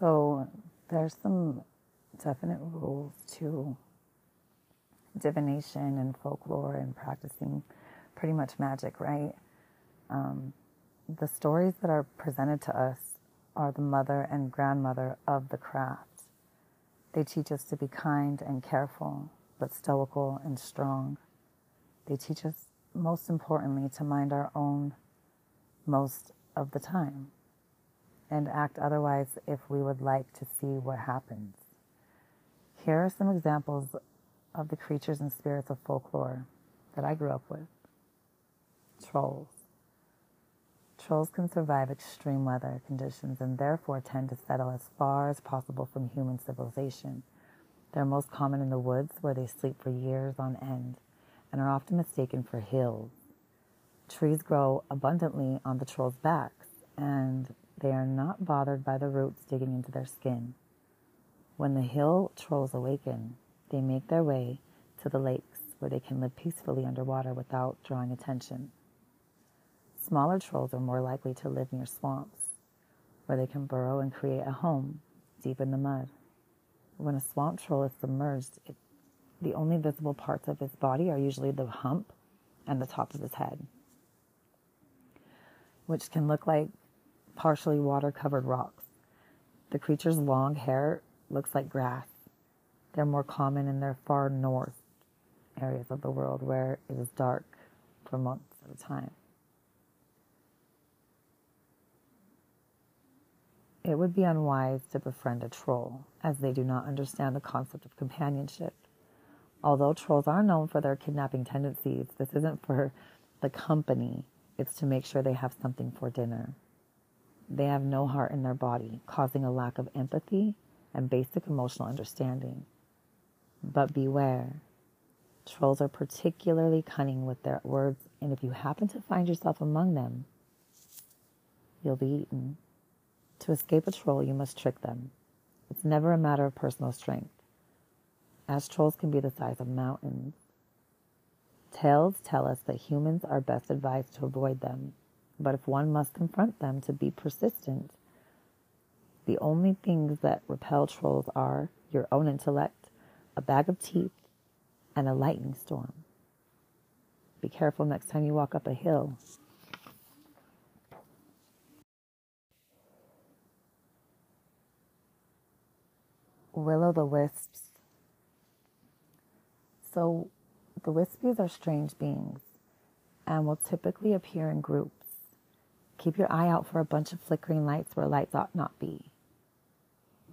So there's some definite rules to divination and folklore and practicing pretty much magic, right? Um, the stories that are presented to us are the mother and grandmother of the craft. They teach us to be kind and careful, but stoical and strong. They teach us, most importantly, to mind our own most of the time and act otherwise if we would like to see what happens. Here are some examples of the creatures and spirits of folklore that I grew up with. Trolls. Trolls can survive extreme weather conditions and therefore tend to settle as far as possible from human civilization. They're most common in the woods where they sleep for years on end and are often mistaken for hills. Trees grow abundantly on the trolls' backs and they are not bothered by the roots digging into their skin. When the hill trolls awaken, they make their way to the lakes where they can live peacefully underwater without drawing attention. Smaller trolls are more likely to live near swamps, where they can burrow and create a home deep in the mud. When a swamp troll is submerged, it, the only visible parts of his body are usually the hump and the top of his head, which can look like partially water covered rocks. The creature's long hair looks like grass. They're more common in their far north areas of the world where it is dark for months at a time. It would be unwise to befriend a troll, as they do not understand the concept of companionship. Although trolls are known for their kidnapping tendencies, this isn't for the company, it's to make sure they have something for dinner. They have no heart in their body, causing a lack of empathy and basic emotional understanding. But beware, trolls are particularly cunning with their words, and if you happen to find yourself among them, you'll be eaten. To escape a troll, you must trick them. It's never a matter of personal strength, as trolls can be the size of mountains. Tales tell us that humans are best advised to avoid them, but if one must confront them to be persistent, the only things that repel trolls are your own intellect, a bag of teeth, and a lightning storm. Be careful next time you walk up a hill. Will o' the wisps. So, the wispies are strange beings and will typically appear in groups. Keep your eye out for a bunch of flickering lights where lights ought not be.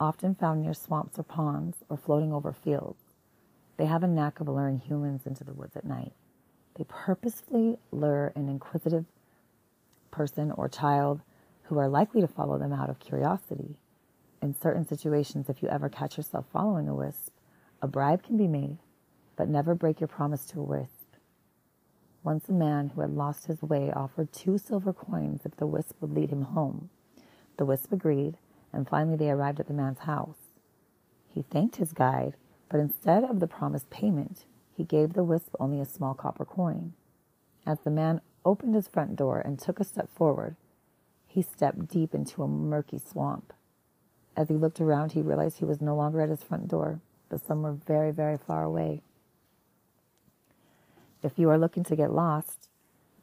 Often found near swamps or ponds or floating over fields, they have a knack of luring humans into the woods at night. They purposefully lure an inquisitive person or child who are likely to follow them out of curiosity. In certain situations, if you ever catch yourself following a wisp, a bribe can be made, but never break your promise to a wisp. Once a man who had lost his way offered two silver coins if the wisp would lead him home. The wisp agreed, and finally they arrived at the man's house. He thanked his guide, but instead of the promised payment, he gave the wisp only a small copper coin. As the man opened his front door and took a step forward, he stepped deep into a murky swamp. As he looked around, he realized he was no longer at his front door, but somewhere very, very far away. If you are looking to get lost,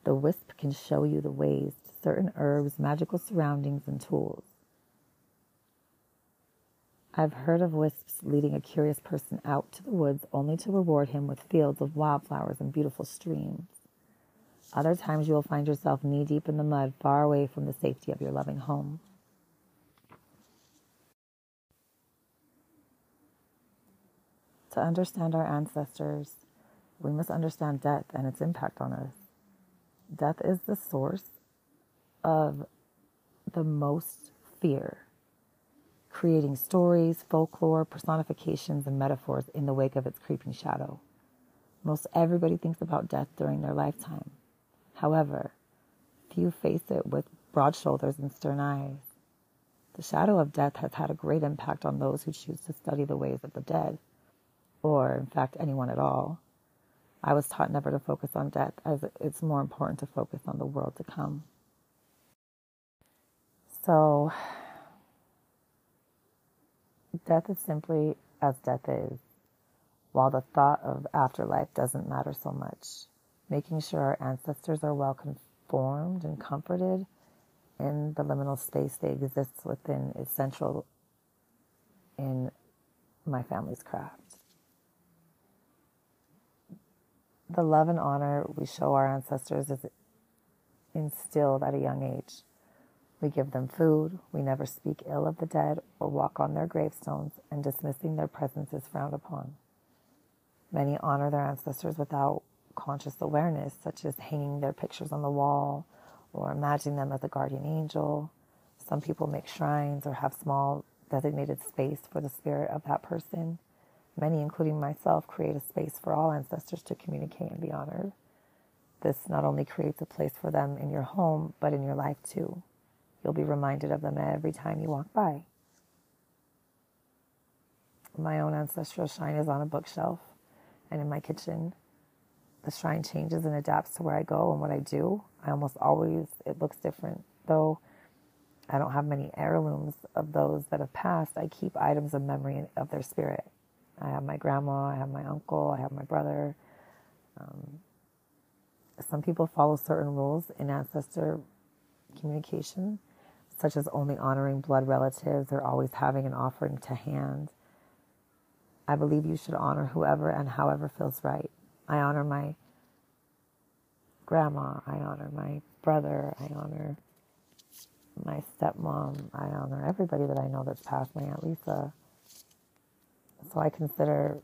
the wisp can show you the ways to certain herbs, magical surroundings, and tools. I've heard of wisps leading a curious person out to the woods only to reward him with fields of wildflowers and beautiful streams. Other times you will find yourself knee deep in the mud, far away from the safety of your loving home. To understand our ancestors, we must understand death and its impact on us. Death is the source of the most fear, creating stories, folklore, personifications, and metaphors in the wake of its creeping shadow. Most everybody thinks about death during their lifetime. However, few face it with broad shoulders and stern eyes. The shadow of death has had a great impact on those who choose to study the ways of the dead, or in fact, anyone at all. I was taught never to focus on death, as it's more important to focus on the world to come. So, Death is simply as death is, while the thought of afterlife doesn't matter so much. Making sure our ancestors are well conformed and comforted in the liminal space they exist within is central in my family's craft. The love and honor we show our ancestors is instilled at a young age. We give them food, we never speak ill of the dead or walk on their gravestones, and dismissing their presence is frowned upon. Many honor their ancestors without conscious awareness, such as hanging their pictures on the wall or imagining them as a guardian angel. Some people make shrines or have small designated space for the spirit of that person. Many, including myself, create a space for all ancestors to communicate and be honored. This not only creates a place for them in your home, but in your life too. You'll be reminded of them every time you walk by. My own ancestral shrine is on a bookshelf and in my kitchen. The shrine changes and adapts to where I go and what I do. I almost always, it looks different. Though I don't have many heirlooms of those that have passed, I keep items of memory of their spirit. I have my grandma, I have my uncle, I have my brother. Um, some people follow certain rules in ancestor communication such as only honoring blood relatives or always having an offering to hand. I believe you should honor whoever and however feels right. I honor my grandma, I honor my brother, I honor my stepmom, I honor everybody that I know that's passed, my Aunt Lisa. So I consider,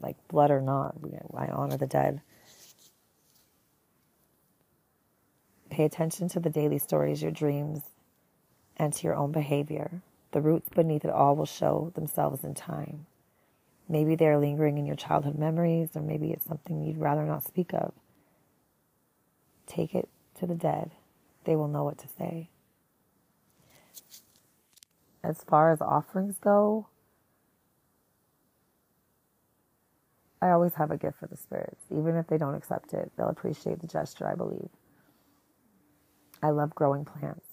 like blood or not, I honor the dead. Pay attention to the daily stories, your dreams, and to your own behavior. The roots beneath it all will show themselves in time. Maybe they are lingering in your childhood memories, or maybe it's something you'd rather not speak of. Take it to the dead. They will know what to say. As far as offerings go, I always have a gift for the spirits. Even if they don't accept it, they'll appreciate the gesture, I believe. I love growing plants.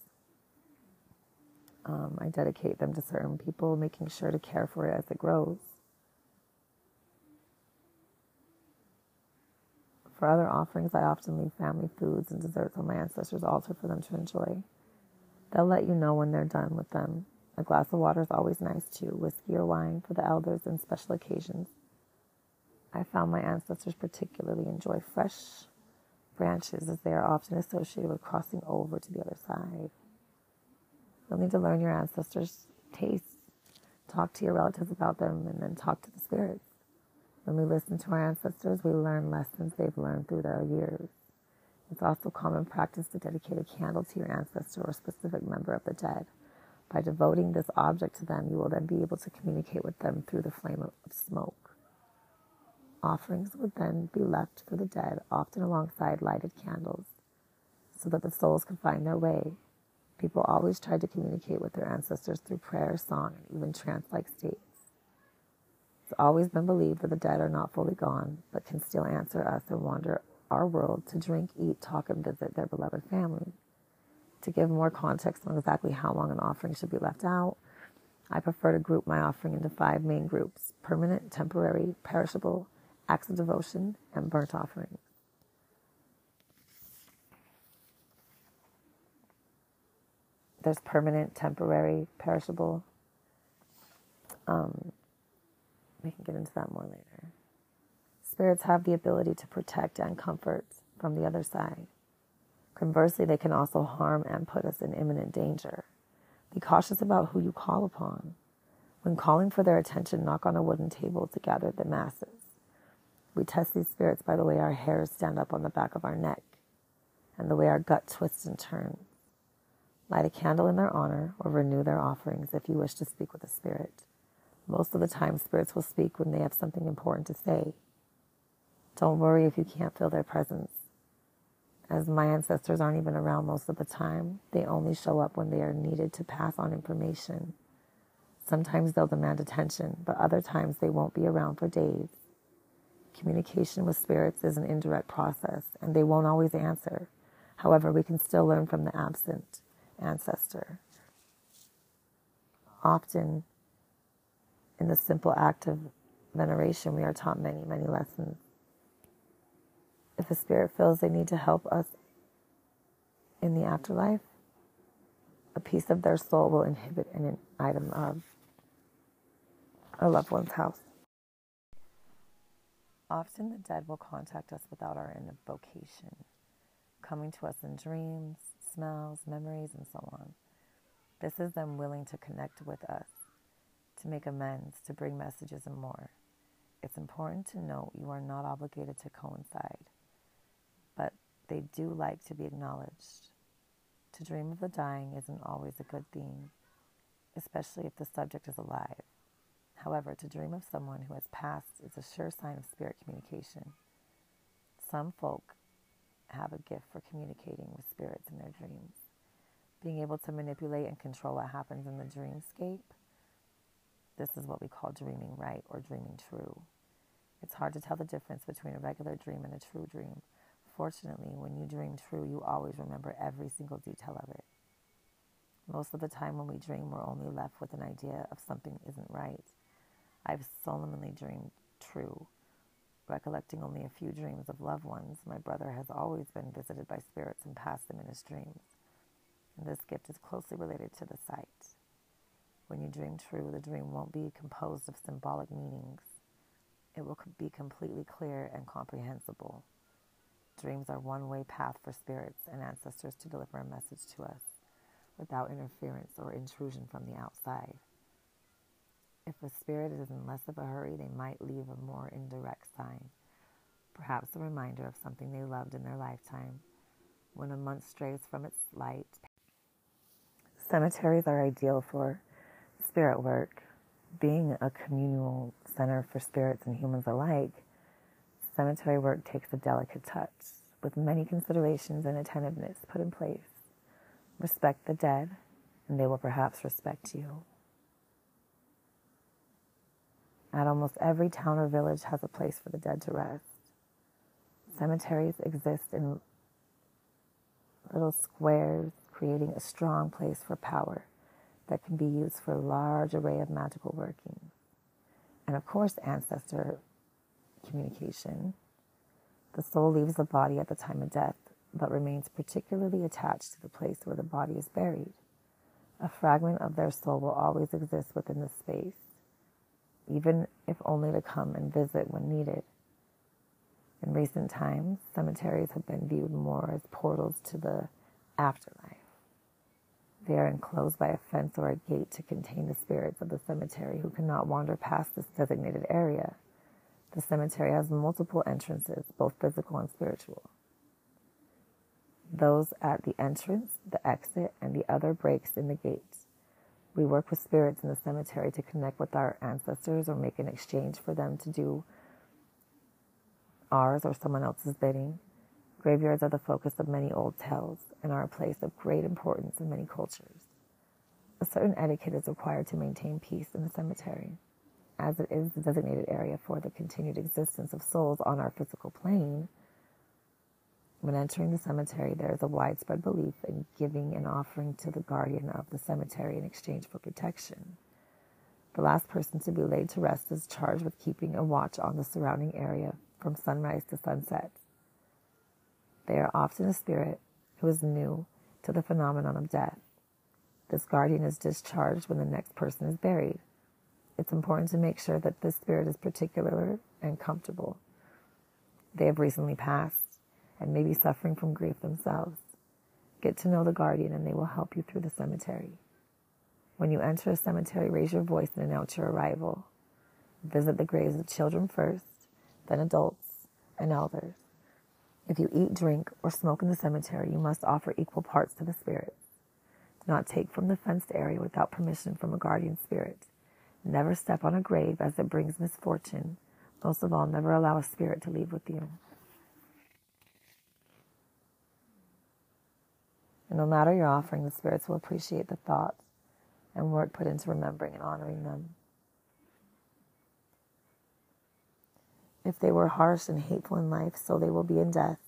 Um, I dedicate them to certain people, making sure to care for it as it grows. For other offerings, I often leave family foods and desserts on my ancestors' altar for them to enjoy. They'll let you know when they're done with them. A glass of water is always nice too, whiskey or wine for the elders and special occasions. I found my ancestors particularly enjoy fresh branches as they are often associated with crossing over to the other side. You'll need to learn your ancestors' tastes, talk to your relatives about them, and then talk to the spirits. When we listen to our ancestors, we learn lessons they've learned through their years. It's also common practice to dedicate a candle to your ancestor or specific member of the dead. By devoting this object to them, you will then be able to communicate with them through the flame of smoke. Offerings would then be left for the dead, often alongside lighted candles, so that the souls could find their way. People always tried to communicate with their ancestors through prayer, song, and even trance like states. It's always been believed that the dead are not fully gone, but can still answer us and wander our world to drink, eat, talk, and visit their beloved family. To give more context on exactly how long an offering should be left out, I prefer to group my offering into five main groups permanent, temporary, perishable, acts of devotion, and burnt offerings. There's permanent, temporary, perishable. Um, we can get into that more later. Spirits have the ability to protect and comfort from the other side. Conversely, they can also harm and put us in imminent danger. Be cautious about who you call upon. When calling for their attention, knock on a wooden table to gather the masses. We test these spirits by the way our hairs stand up on the back of our neck and the way our gut twists and turns. Light a candle in their honor or renew their offerings if you wish to speak with a spirit. Most of the time, spirits will speak when they have something important to say. Don't worry if you can't feel their presence. As my ancestors aren't even around most of the time, they only show up when they are needed to pass on information. Sometimes they'll demand attention, but other times they won't be around for days. Communication with spirits is an indirect process, and they won't always answer. However, we can still learn from the absent ancestor. Often, in the simple act of veneration, we are taught many, many lessons. If a spirit feels they need to help us in the afterlife, a piece of their soul will inhibit an item of a loved one's house. Often the dead will contact us without our invocation, coming to us in dreams, smells, memories, and so on. This is them willing to connect with us, to make amends, to bring messages and more. It's important to note you are not obligated to coincide, but they do like to be acknowledged. To dream of the dying isn't always a good thing, especially if the subject is alive. However, to dream of someone who has passed is a sure sign of spirit communication. Some folk have a gift for communicating with spirits in their dreams. Being able to manipulate and control what happens in the dreamscape. This is what we call dreaming right or dreaming true. It's hard to tell the difference between a regular dream and a true dream. Fortunately, when you dream true, you always remember every single detail of it. Most of the time, when we dream, we're only left with an idea of something isn't right. I've solemnly dreamed true. Recollecting only a few dreams of loved ones, my brother has always been visited by spirits and passed them in his dreams. And this gift is closely related to the sight. When you dream true, the dream won't be composed of symbolic meanings. It will be completely clear and comprehensible. Dreams are one way path for spirits and ancestors to deliver a message to us without interference or intrusion from the outside. If a spirit is in less of a hurry, they might leave a more indirect sign, perhaps a reminder of something they loved in their lifetime. When a month strays from its light, cemeteries are ideal for spirit work. Being a communal center for spirits and humans alike, cemetery work takes a delicate touch with many considerations and attentiveness put in place. Respect the dead, and they will perhaps respect you. At almost every town or village has a place for the dead to rest. Cemeteries exist in little squares, creating a strong place for power that can be used for a large array of magical workings. And of course, ancestor communication. The soul leaves the body at the time of death, but remains particularly attached to the place where the body is buried. A fragment of their soul will always exist within the space even if only to come and visit when needed. In recent times, cemeteries have been viewed more as portals to the afterlife. They are enclosed by a fence or a gate to contain the spirits of the cemetery who cannot wander past this designated area. The cemetery has multiple entrances, both physical and spiritual. Those at the entrance, the exit, and the other breaks in the gates we work with spirits in the cemetery to connect with our ancestors or make an exchange for them to do ours or someone else's bidding. Graveyards are the focus of many old tales and are a place of great importance in many cultures. A certain etiquette is required to maintain peace in the cemetery, as it is the designated area for the continued existence of souls on our physical plane when entering the cemetery, there is a widespread belief in giving an offering to the guardian of the cemetery in exchange for protection. The last person to be laid to rest is charged with keeping a watch on the surrounding area from sunrise to sunset. They are often a spirit who is new to the phenomenon of death. This guardian is discharged when the next person is buried. It's important to make sure that this spirit is particular and comfortable. They have recently passed and may be suffering from grief themselves. Get to know the guardian and they will help you through the cemetery. When you enter a cemetery, raise your voice and announce your arrival. Visit the graves of children first, then adults and elders. If you eat, drink, or smoke in the cemetery, you must offer equal parts to the spirits. Do not take from the fenced area without permission from a guardian spirit. Never step on a grave as it brings misfortune. Most of all, never allow a spirit to leave with you. And no matter your offering, the spirits will appreciate the thoughts and work put into remembering and honoring them. If they were harsh and hateful in life, so they will be in death.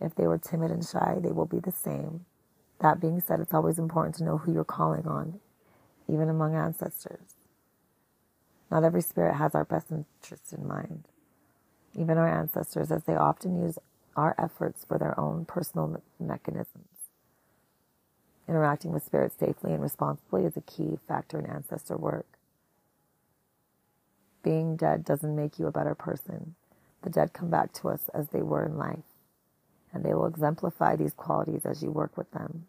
If they were timid and shy, they will be the same. That being said, it's always important to know who you're calling on even among ancestors. Not every spirit has our best interest in mind. Even our ancestors, as they often use our efforts for their own personal me- mechanisms. Interacting with spirits safely and responsibly is a key factor in ancestor work. Being dead doesn't make you a better person. The dead come back to us as they were in life, and they will exemplify these qualities as you work with them.